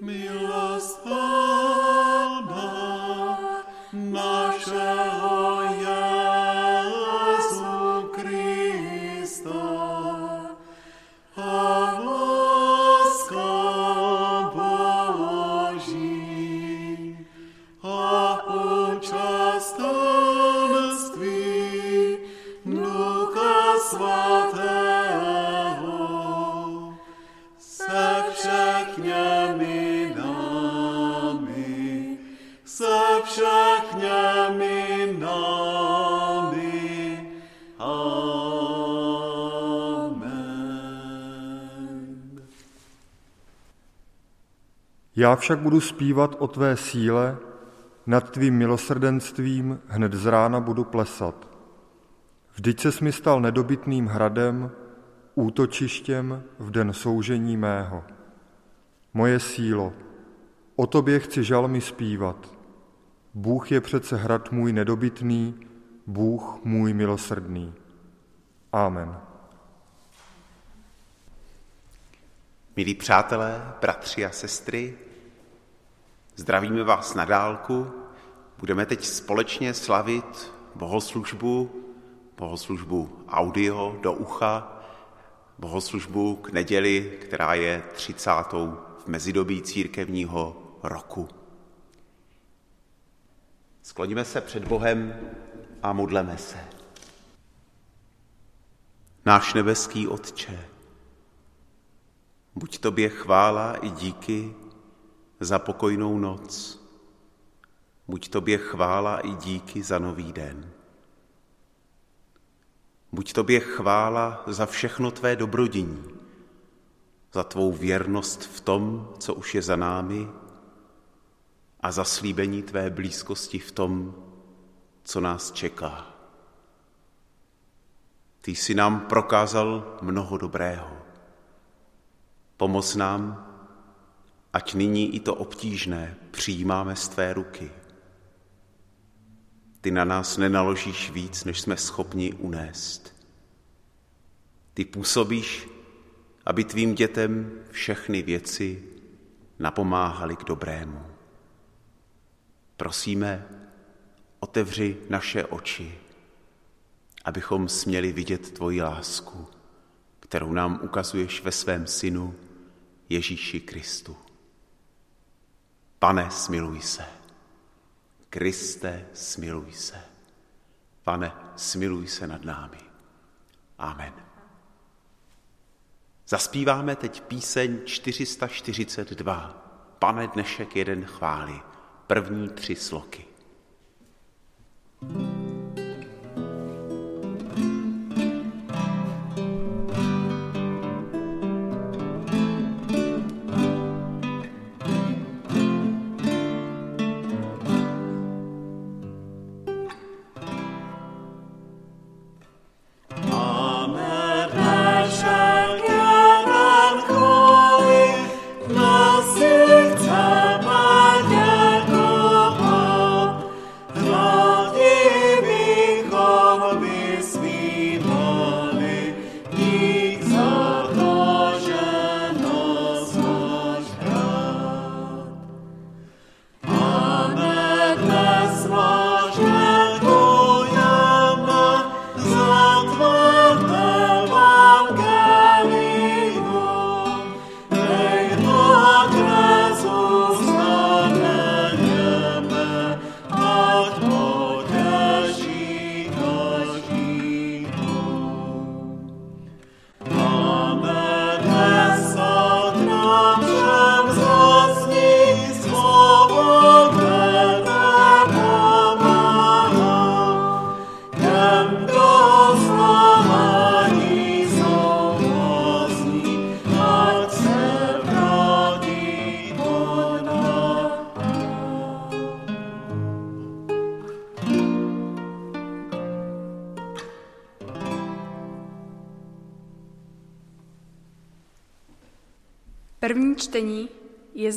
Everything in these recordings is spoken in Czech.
me alone. Já však budu zpívat o tvé síle, nad tvým milosrdenstvím hned z rána budu plesat. Vždyť se mi stal nedobytným hradem, útočištěm v den soužení mého. Moje sílo, o tobě chci žalmy zpívat. Bůh je přece hrad můj nedobytný, Bůh můj milosrdný. Amen. Milí přátelé, bratři a sestry, zdravíme vás na dálku. Budeme teď společně slavit bohoslužbu, bohoslužbu audio do ucha, bohoslužbu k neděli, která je 30. v mezidobí církevního roku. Skloníme se před Bohem a modleme se. Náš nebeský Otče, buď tobě chvála i díky za pokojnou noc, buď tobě chvála i díky za nový den. Buď tobě chvála za všechno tvé dobrodění, za tvou věrnost v tom, co už je za námi a za slíbení tvé blízkosti v tom, co nás čeká. Ty jsi nám prokázal mnoho dobrého. Pomoz nám, ať nyní i to obtížné přijímáme z tvé ruky. Ty na nás nenaložíš víc, než jsme schopni unést. Ty působíš, aby tvým dětem všechny věci napomáhaly k dobrému. Prosíme, otevři naše oči, abychom směli vidět tvoji lásku, kterou nám ukazuješ ve svém synu Ježíši Kristu. Pane, smiluj se. Kriste, smiluj se. Pane, smiluj se nad námi. Amen. Zaspíváme teď píseň 442. Pane, dnešek jeden chvály. První tři sloky. Máme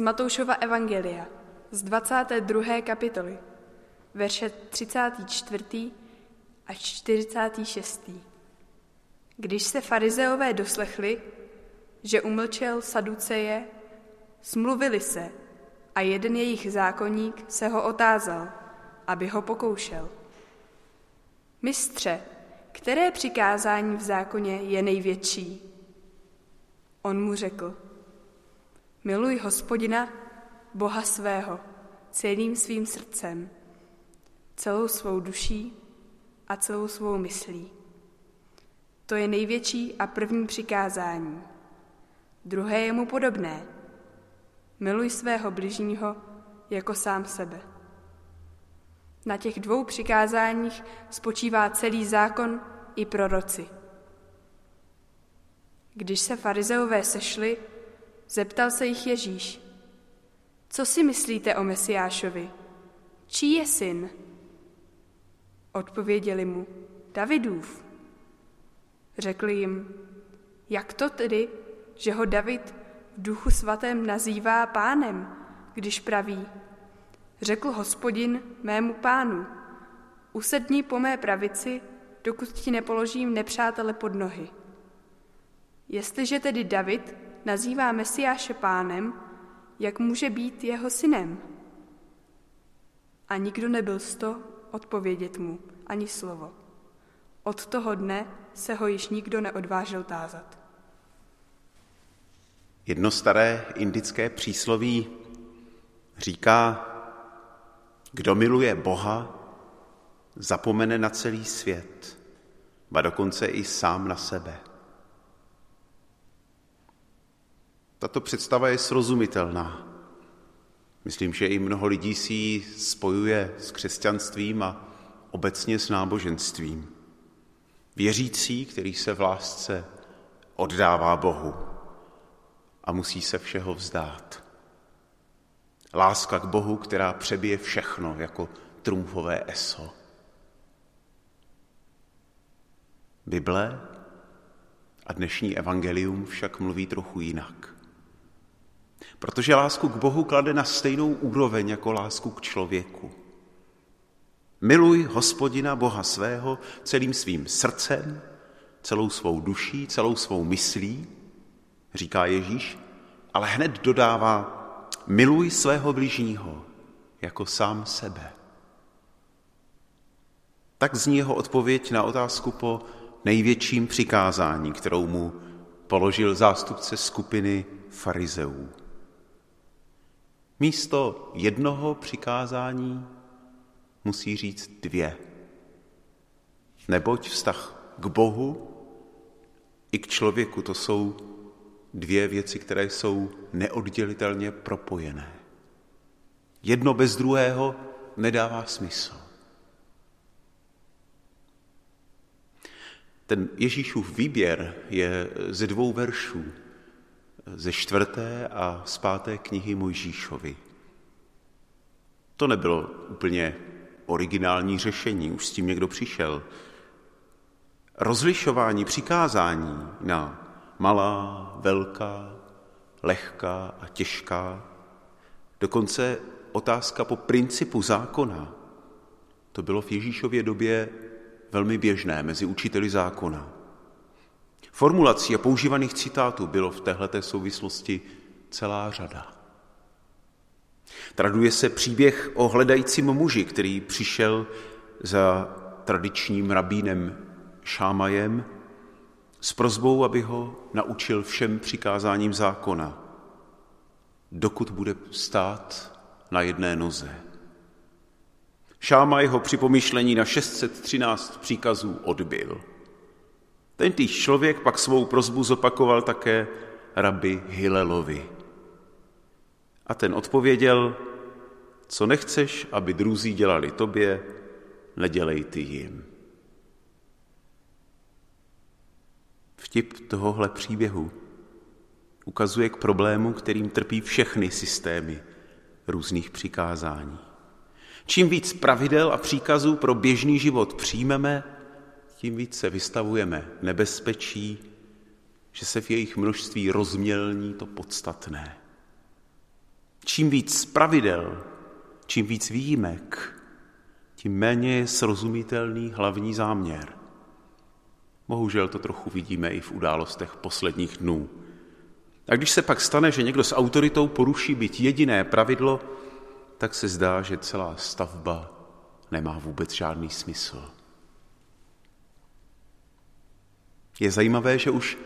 Matoušova Evangelia z 22. kapitoly, verše 34. až 46. Když se farizeové doslechli, že umlčel Saduceje, Smluvili se a jeden jejich zákonník se ho otázal, aby ho pokoušel. Mistře, které přikázání v zákoně je největší? On mu řekl, miluj hospodina, Boha svého, celým svým srdcem, celou svou duší a celou svou myslí. To je největší a první přikázání. Druhé je mu podobné. Miluj svého bližního jako sám sebe. Na těch dvou přikázáních spočívá celý zákon i proroci. Když se farizeové sešli, zeptal se jich Ježíš, co si myslíte o Mesiášovi? Čí je syn? Odpověděli mu, Davidův. Řekli jim, jak to tedy, že ho David v duchu svatém nazývá pánem, když praví, řekl hospodin mému pánu, usedni po mé pravici, dokud ti nepoložím nepřátele pod nohy. Jestliže tedy David nazývá Mesiáše pánem, jak může být jeho synem? A nikdo nebyl sto odpovědět mu ani slovo. Od toho dne se ho již nikdo neodvážil tázat. Jedno staré indické přísloví říká, kdo miluje Boha, zapomene na celý svět, a dokonce i sám na sebe. Tato představa je srozumitelná. Myslím, že i mnoho lidí si ji spojuje s křesťanstvím a obecně s náboženstvím. Věřící, který se v lásce oddává Bohu a musí se všeho vzdát. Láska k Bohu, která přebije všechno jako trumfové eso. Bible a dnešní evangelium však mluví trochu jinak. Protože lásku k Bohu klade na stejnou úroveň jako lásku k člověku. Miluj hospodina Boha svého celým svým srdcem, celou svou duší, celou svou myslí, říká Ježíš, ale hned dodává, miluj svého bližního jako sám sebe. Tak zní jeho odpověď na otázku po největším přikázání, kterou mu položil zástupce skupiny farizeů. Místo jednoho přikázání musí říct dvě. Neboť vztah k Bohu i k člověku to jsou dvě věci, které jsou neoddělitelně propojené. Jedno bez druhého nedává smysl. Ten Ježíšův výběr je ze dvou veršů ze čtvrté a z páté knihy Mojžíšovi. To nebylo úplně originální řešení, už s tím někdo přišel. Rozlišování přikázání na malá, velká, lehká a těžká, dokonce otázka po principu zákona, to bylo v Ježíšově době velmi běžné mezi učiteli zákona. Formulací a používaných citátů bylo v téhleté souvislosti celá řada. Traduje se příběh o hledajícím muži, který přišel za tradičním rabínem Šámajem s prozbou, aby ho naučil všem přikázáním zákona, dokud bude stát na jedné noze. Šámaj ho při pomyšlení na 613 příkazů odbil – ten týž člověk pak svou prozbu zopakoval také rabi Hilelovi. A ten odpověděl, co nechceš, aby druzí dělali tobě, nedělej ty jim. Vtip tohohle příběhu ukazuje k problému, kterým trpí všechny systémy různých přikázání. Čím víc pravidel a příkazů pro běžný život přijmeme, tím víc se vystavujeme nebezpečí, že se v jejich množství rozmělní to podstatné. Čím víc pravidel, čím víc výjimek, tím méně je srozumitelný hlavní záměr. Bohužel to trochu vidíme i v událostech posledních dnů. A když se pak stane, že někdo s autoritou poruší být jediné pravidlo, tak se zdá, že celá stavba nemá vůbec žádný smysl. Je zajímavé, že už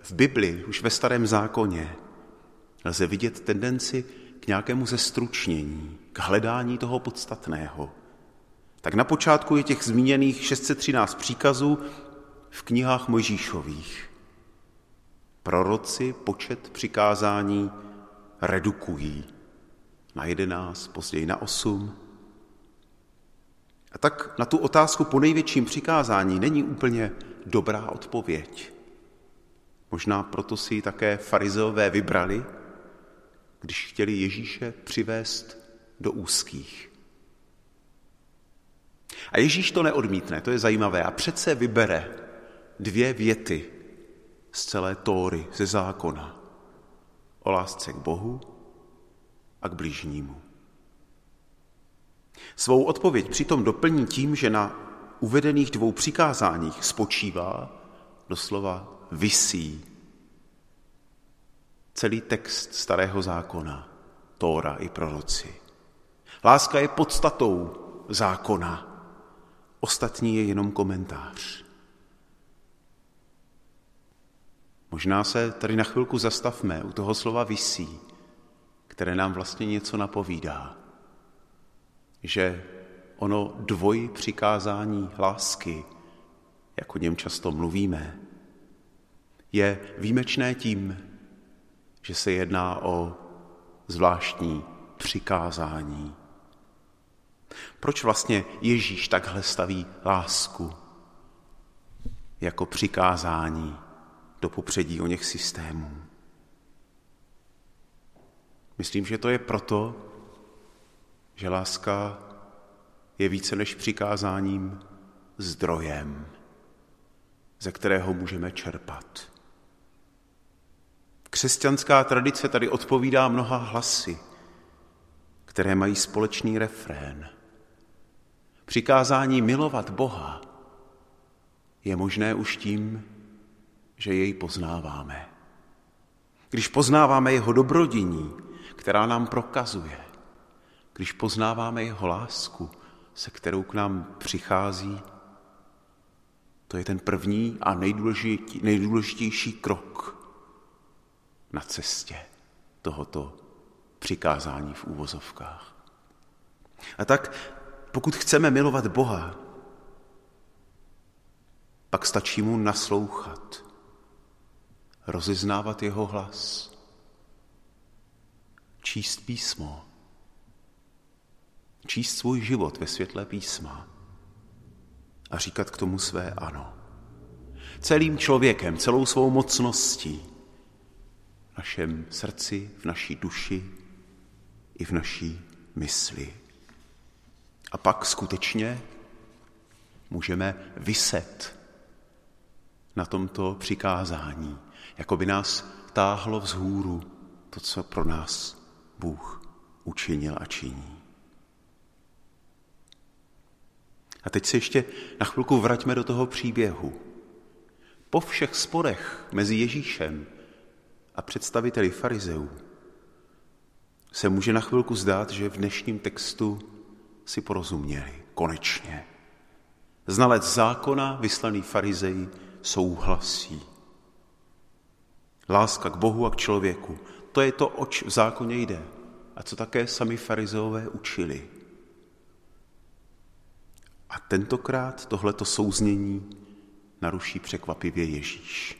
v Bibli, už ve starém zákoně, lze vidět tendenci k nějakému zestručnění, k hledání toho podstatného. Tak na počátku je těch zmíněných 613 příkazů v knihách Mojžíšových. Proroci počet přikázání redukují na jedenáct, později na osm. A tak na tu otázku po největším přikázání není úplně dobrá odpověď. Možná proto si ji také farizeové vybrali, když chtěli Ježíše přivést do úzkých. A Ježíš to neodmítne, to je zajímavé, a přece vybere dvě věty z celé Tóry, ze zákona. O lásce k Bohu a k blížnímu. Svou odpověď přitom doplní tím, že na uvedených dvou přikázáních spočívá, doslova visí, celý text starého zákona, Tóra i proroci. Láska je podstatou zákona, ostatní je jenom komentář. Možná se tady na chvilku zastavme u toho slova visí, které nám vlastně něco napovídá. Že ono dvoj přikázání lásky, jak o něm často mluvíme, je výjimečné tím, že se jedná o zvláštní přikázání. Proč vlastně Ježíš takhle staví lásku jako přikázání do popředí o něch systémů? Myslím, že to je proto, že láska je více než přikázáním zdrojem, ze kterého můžeme čerpat. Křesťanská tradice tady odpovídá mnoha hlasy, které mají společný refrén. Přikázání milovat Boha je možné už tím, že jej poznáváme. Když poznáváme jeho dobrodiní, která nám prokazuje, když poznáváme jeho lásku, se kterou k nám přichází, to je ten první a nejdůležitější krok na cestě tohoto přikázání v úvozovkách. A tak, pokud chceme milovat Boha, pak stačí mu naslouchat, rozeznávat jeho hlas, číst písmo, číst svůj život ve světle písma a říkat k tomu své ano. Celým člověkem, celou svou mocností, v našem srdci, v naší duši i v naší mysli. A pak skutečně můžeme vyset na tomto přikázání, jako by nás táhlo vzhůru to, co pro nás Bůh učinil a činí. A teď se ještě na chvilku vraťme do toho příběhu. Po všech sporech mezi Ježíšem a představiteli farizeů se může na chvilku zdát, že v dnešním textu si porozuměli. Konečně. Znalec zákona, vyslaný farizej, souhlasí. Láska k Bohu a k člověku. To je to, oč v zákoně jde. A co také sami farizeové učili. A tentokrát tohleto souznění naruší překvapivě Ježíš.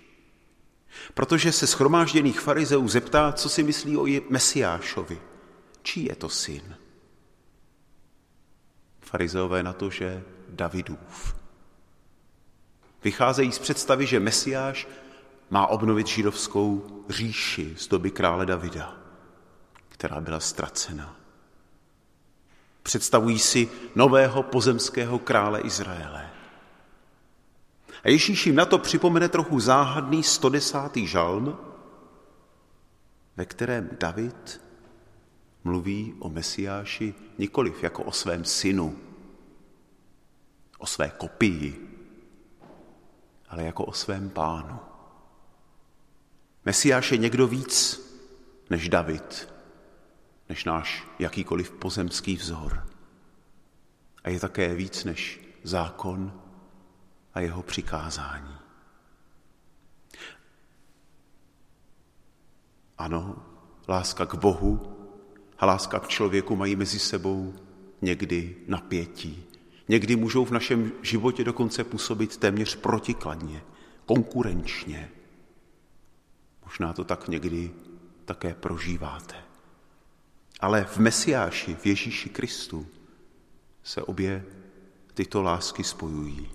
Protože se schromážděných farizeů zeptá, co si myslí o Mesiášovi. Čí je to syn? Farizeové na to, že Davidův. Vycházejí z představy, že Mesiáš má obnovit židovskou říši z doby krále Davida, která byla ztracena. Představují si nového pozemského krále Izraele. A Ježíš jim na to připomene trochu záhadný 110. žalm, ve kterém David mluví o Mesiáši nikoliv jako o svém synu, o své kopii, ale jako o svém pánu. Mesiáš je někdo víc než David, než náš jakýkoliv pozemský vzor. A je také víc než zákon a jeho přikázání. Ano, láska k Bohu a láska k člověku mají mezi sebou někdy napětí. Někdy můžou v našem životě dokonce působit téměř protikladně, konkurenčně. Možná to tak někdy také prožíváte. Ale v Mesiáši, v Ježíši Kristu, se obě tyto lásky spojují.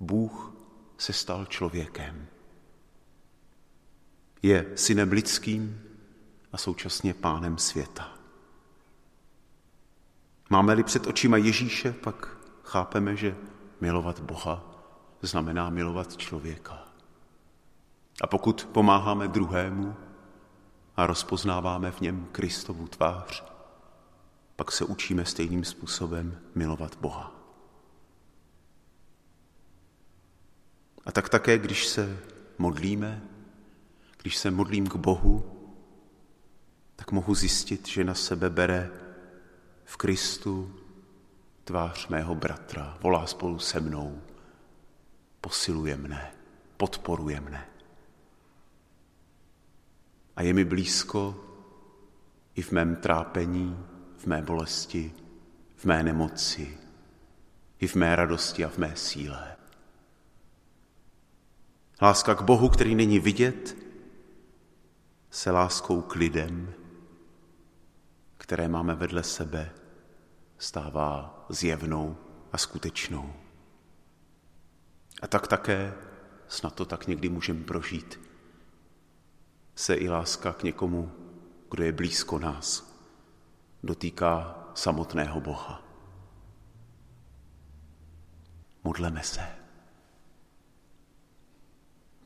Bůh se stal člověkem. Je synem lidským a současně pánem světa. Máme-li před očima Ježíše, pak chápeme, že milovat Boha znamená milovat člověka. A pokud pomáháme druhému a rozpoznáváme v něm Kristovu tvář, pak se učíme stejným způsobem milovat Boha. A tak také, když se modlíme, když se modlím k Bohu, tak mohu zjistit, že na sebe bere v Kristu tvář mého bratra, volá spolu se mnou, posiluje mne, podporuje mne. A je mi blízko i v mém trápení, v mé bolesti, v mé nemoci, i v mé radosti a v mé síle. Láska k Bohu, který není vidět, se láskou k lidem, které máme vedle sebe, stává zjevnou a skutečnou. A tak také, snad to tak někdy můžeme prožít, se i láska k někomu, kdo je blízko nás, dotýká samotného Boha. Modleme se.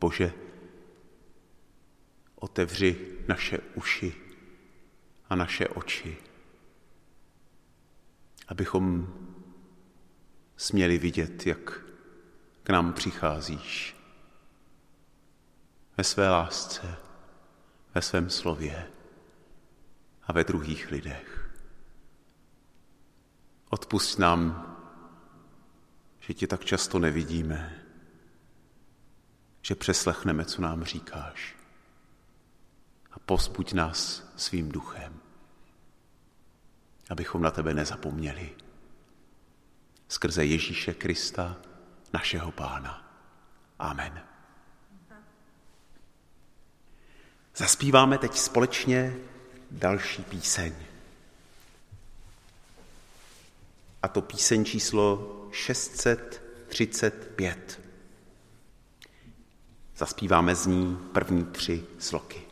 Bože, otevři naše uši a naše oči, abychom směli vidět, jak k nám přicházíš ve své lásce, ve svém slově a ve druhých lidech. Odpust nám, že tě tak často nevidíme, že přeslechneme, co nám říkáš. A pospuď nás svým duchem, abychom na tebe nezapomněli. Skrze Ježíše Krista, našeho Pána. Amen. Zaspíváme teď společně další píseň. A to píseň číslo 635. Zaspíváme z ní první tři sloky.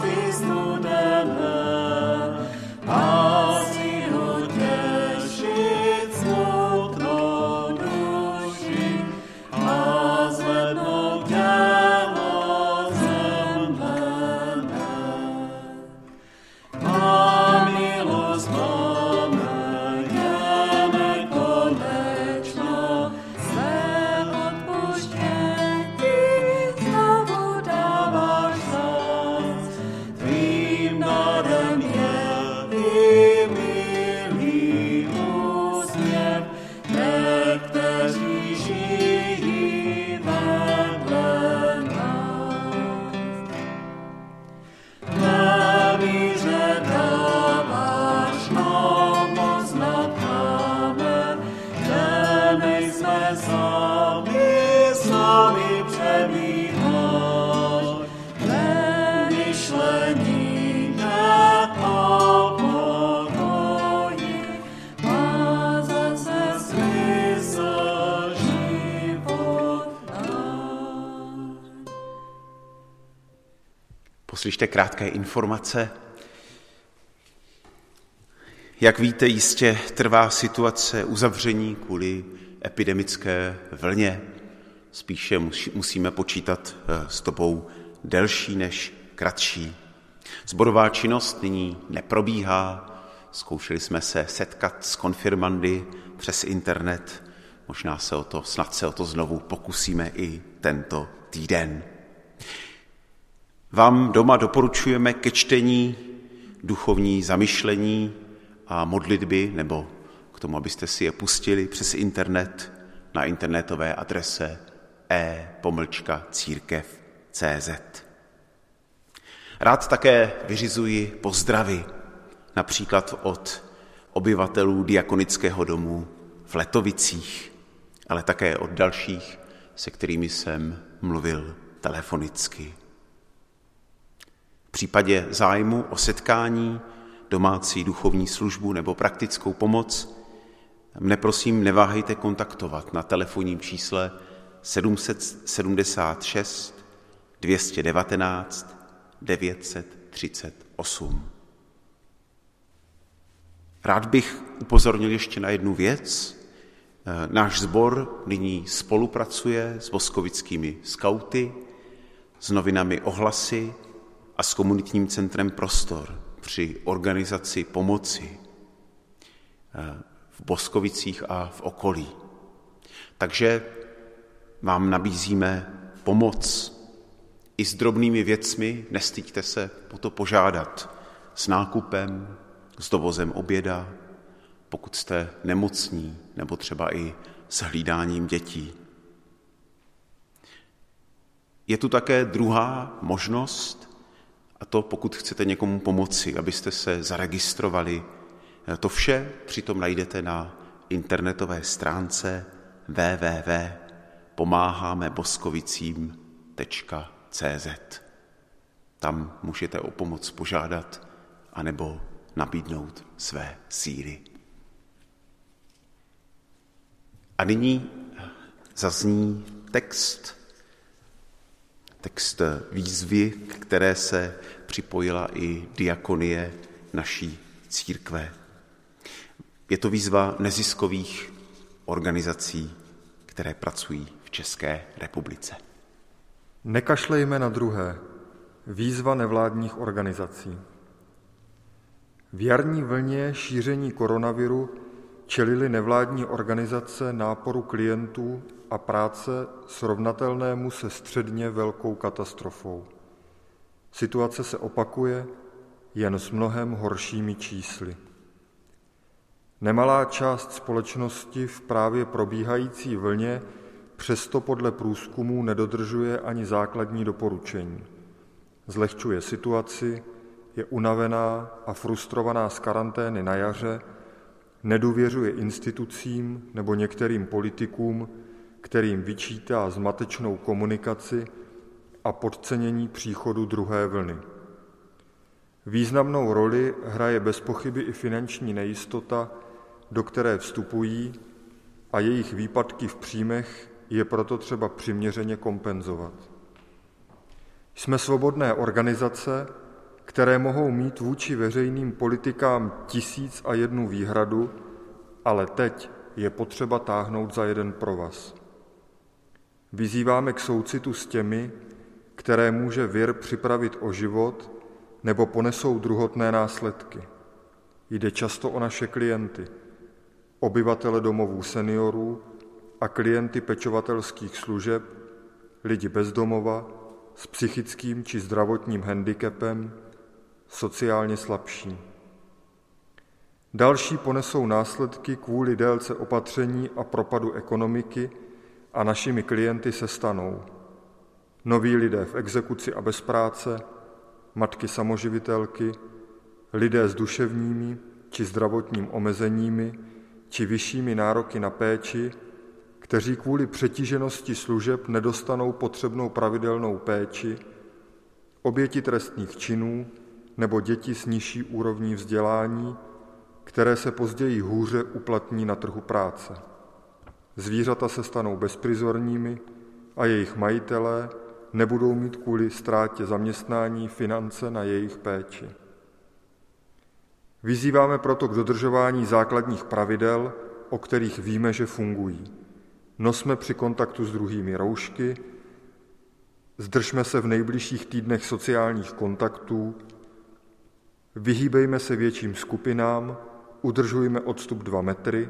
Lord is the Poslyšte krátké informace. Jak víte, jistě trvá situace uzavření kvůli epidemické vlně. Spíše musíme počítat eh, s dobou delší než kratší. Zborová činnost nyní neprobíhá, zkoušeli jsme se setkat s konfirmandy přes internet, možná se o to, snad se o to znovu pokusíme i tento týden. Vám doma doporučujeme ke čtení duchovní zamyšlení a modlitby, nebo k tomu, abyste si je pustili přes internet na internetové adrese e-církev.cz. Rád také vyřizuji pozdravy, například od obyvatelů diakonického domu v Letovicích, ale také od dalších, se kterými jsem mluvil telefonicky. V případě zájmu o setkání, domácí duchovní službu nebo praktickou pomoc, mne prosím neváhejte kontaktovat na telefonním čísle 776 219 938. Rád bych upozornil ještě na jednu věc. Náš sbor nyní spolupracuje s boskovickými skauty, s novinami Ohlasy a s komunitním centrem Prostor při organizaci pomoci v Boskovicích a v okolí. Takže vám nabízíme pomoc i s drobnými věcmi, nestyďte se po to požádat, s nákupem, s dovozem oběda, pokud jste nemocní, nebo třeba i s hlídáním dětí. Je tu také druhá možnost, a to pokud chcete někomu pomoci, abyste se zaregistrovali. To vše přitom najdete na internetové stránce www.pomáhámeboskovicím.cz. Tam můžete o pomoc požádat anebo nabídnout své síly. A nyní zazní text, text výzvy, k které se připojila i diakonie naší církve. Je to výzva neziskových organizací, které pracují v České republice. Nekašlejme na druhé. Výzva nevládních organizací. V jarní vlně šíření koronaviru čelili nevládní organizace náporu klientů a práce srovnatelnému se středně velkou katastrofou. Situace se opakuje jen s mnohem horšími čísly. Nemalá část společnosti v právě probíhající vlně přesto podle průzkumů nedodržuje ani základní doporučení. Zlehčuje situaci, je unavená a frustrovaná z karantény na jaře, nedůvěřuje institucím nebo některým politikům, kterým vyčítá zmatečnou komunikaci a podcenění příchodu druhé vlny. Významnou roli hraje bez pochyby i finanční nejistota, do které vstupují, a jejich výpadky v příjmech je proto třeba přiměřeně kompenzovat. Jsme svobodné organizace, které mohou mít vůči veřejným politikám tisíc a jednu výhradu, ale teď je potřeba táhnout za jeden provaz. Vyzýváme k soucitu s těmi, které může vir připravit o život nebo ponesou druhotné následky. Jde často o naše klienty, obyvatele domovů seniorů a klienty pečovatelských služeb, lidi bezdomova s psychickým či zdravotním handicapem, sociálně slabší. Další ponesou následky kvůli délce opatření a propadu ekonomiky a našimi klienty se stanou noví lidé v exekuci a bez práce, matky samoživitelky, lidé s duševními či zdravotním omezeními či vyššími nároky na péči, kteří kvůli přetíženosti služeb nedostanou potřebnou pravidelnou péči, oběti trestných činů, nebo děti s nižší úrovní vzdělání, které se později hůře uplatní na trhu práce. Zvířata se stanou bezprizorními a jejich majitelé nebudou mít kvůli ztrátě zaměstnání finance na jejich péči. Vyzýváme proto k dodržování základních pravidel, o kterých víme, že fungují. Nosme při kontaktu s druhými roušky, zdržme se v nejbližších týdnech sociálních kontaktů, vyhýbejme se větším skupinám, udržujme odstup 2 metry,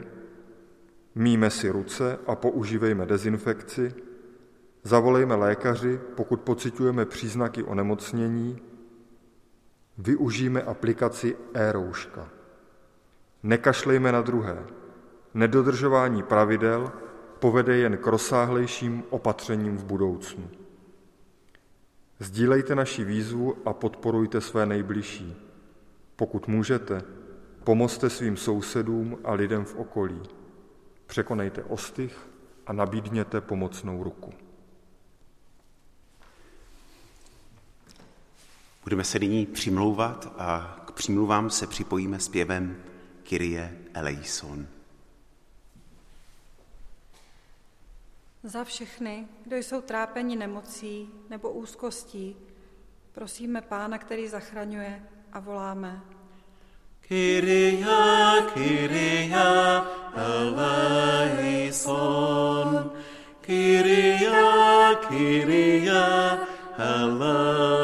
míme si ruce a používejme dezinfekci, zavolejme lékaři, pokud pocitujeme příznaky onemocnění, využijeme aplikaci e-rouška. Nekašlejme na druhé. Nedodržování pravidel povede jen k rozsáhlejším opatřením v budoucnu. Sdílejte naši výzvu a podporujte své nejbližší. Pokud můžete, pomozte svým sousedům a lidem v okolí. Překonejte ostych a nabídněte pomocnou ruku. Budeme se nyní přimlouvat a k přimluvám se připojíme zpěvem Kyrie eleison. Za všechny, kdo jsou trápeni nemocí nebo úzkostí, prosíme Pána, který zachraňuje a voláme. Kyrie, Kyrie eleison. Kyrie, Kyrie eleison.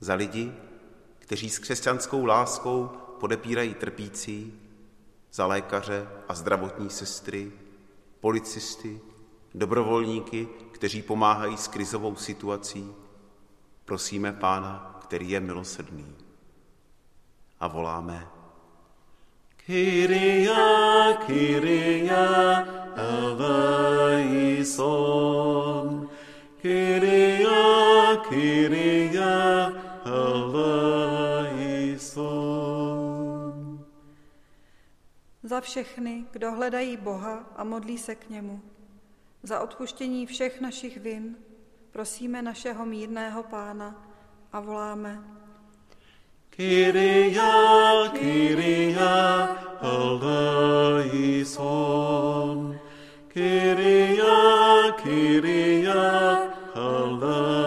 Za lidi, kteří s křesťanskou láskou podepírají trpící, za lékaře a zdravotní sestry, policisty, dobrovolníky, kteří pomáhají s krizovou situací, prosíme Pána, který je milosrdný. A voláme Kyrie, Kyrie eleison. Kyrie, Kyrie eleison. Za všechny, kdo hledají Boha a modlí se k němu. Za odpuštění všech našich vin prosíme našeho mírného Pána a voláme. Kyrie, Kyrie eleison. Kyrie, Kyrie eleison.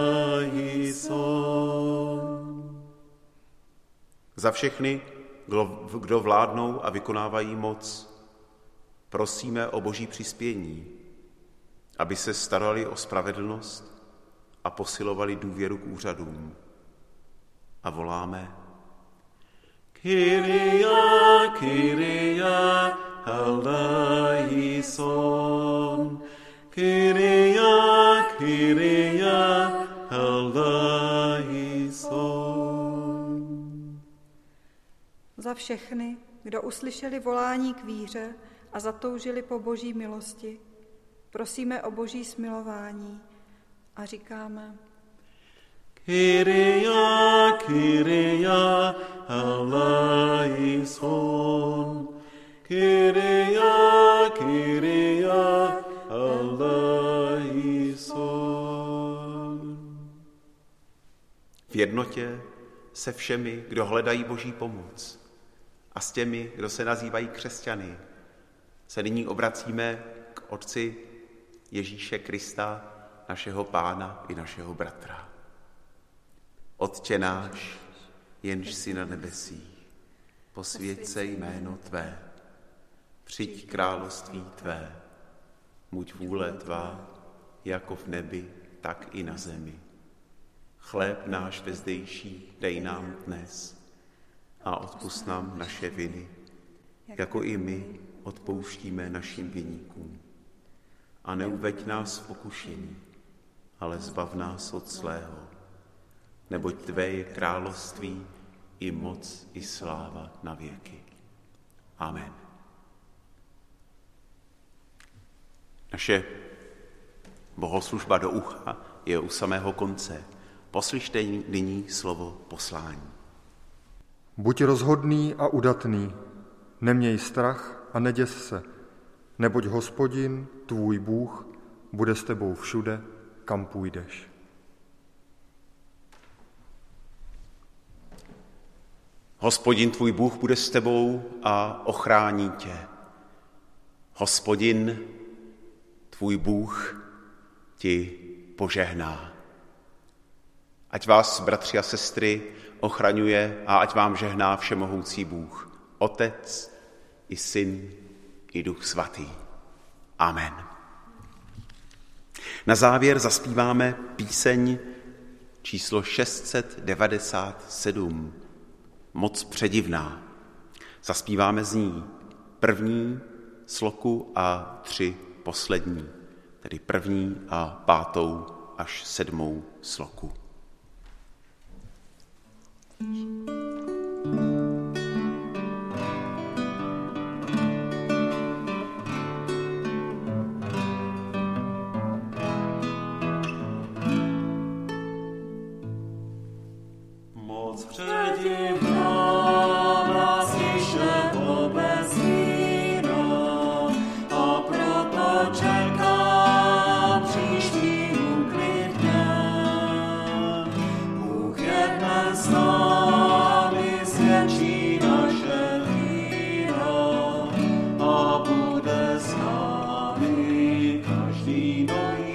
Za všechny, kdo, kdo vládnou a vykonávají moc, prosíme o boží přispění, aby se starali o spravedlnost a posilovali důvěru k úřadům. A voláme, Kyrie, Kyrie eleison. Kyrie, Kyrie eleison. Za všechny, kdo uslyšeli volání k víře a zatoužili po boží milosti, prosíme o boží smilování a říkáme, Kyrie, Kyrie eleison. Kyrie, Kyrie eleison. v jednotě se všemi, kdo hledají boží pomoc a s těmi, kdo se nazývají křesťany, se nyní obracíme k Otci Ježíše Krista, našeho Pána i našeho bratra. Otče náš, jenž si na nebesích, posvěď se jméno Tvé, přijď království Tvé, buď vůle Tvá, jako v nebi, tak i na zemi. Chléb náš vezdejší dej nám dnes a odpust nám naše viny, jako i my odpouštíme našim viníkům. A neuveď nás v pokušení, ale zbav nás od zlého, neboť Tvé je království i moc i sláva na věky. Amen. Naše bohoslužba do ucha je u samého konce. Poslyšte nyní slovo poslání. Buď rozhodný a udatný, neměj strach a neděs se, neboť hospodin, tvůj Bůh, bude s tebou všude, kam půjdeš. Hospodin tvůj Bůh bude s tebou a ochrání tě. Hospodin tvůj Bůh ti požehná. Ať vás, bratři a sestry, ochraňuje a ať vám žehná všemohoucí Bůh, Otec i Syn i Duch Svatý. Amen. Na závěr zaspíváme píseň číslo 697, Moc předivná. Zaspíváme z ní první sloku a tři poslední, tedy první a pátou až sedmou sloku. Moc předivná holy.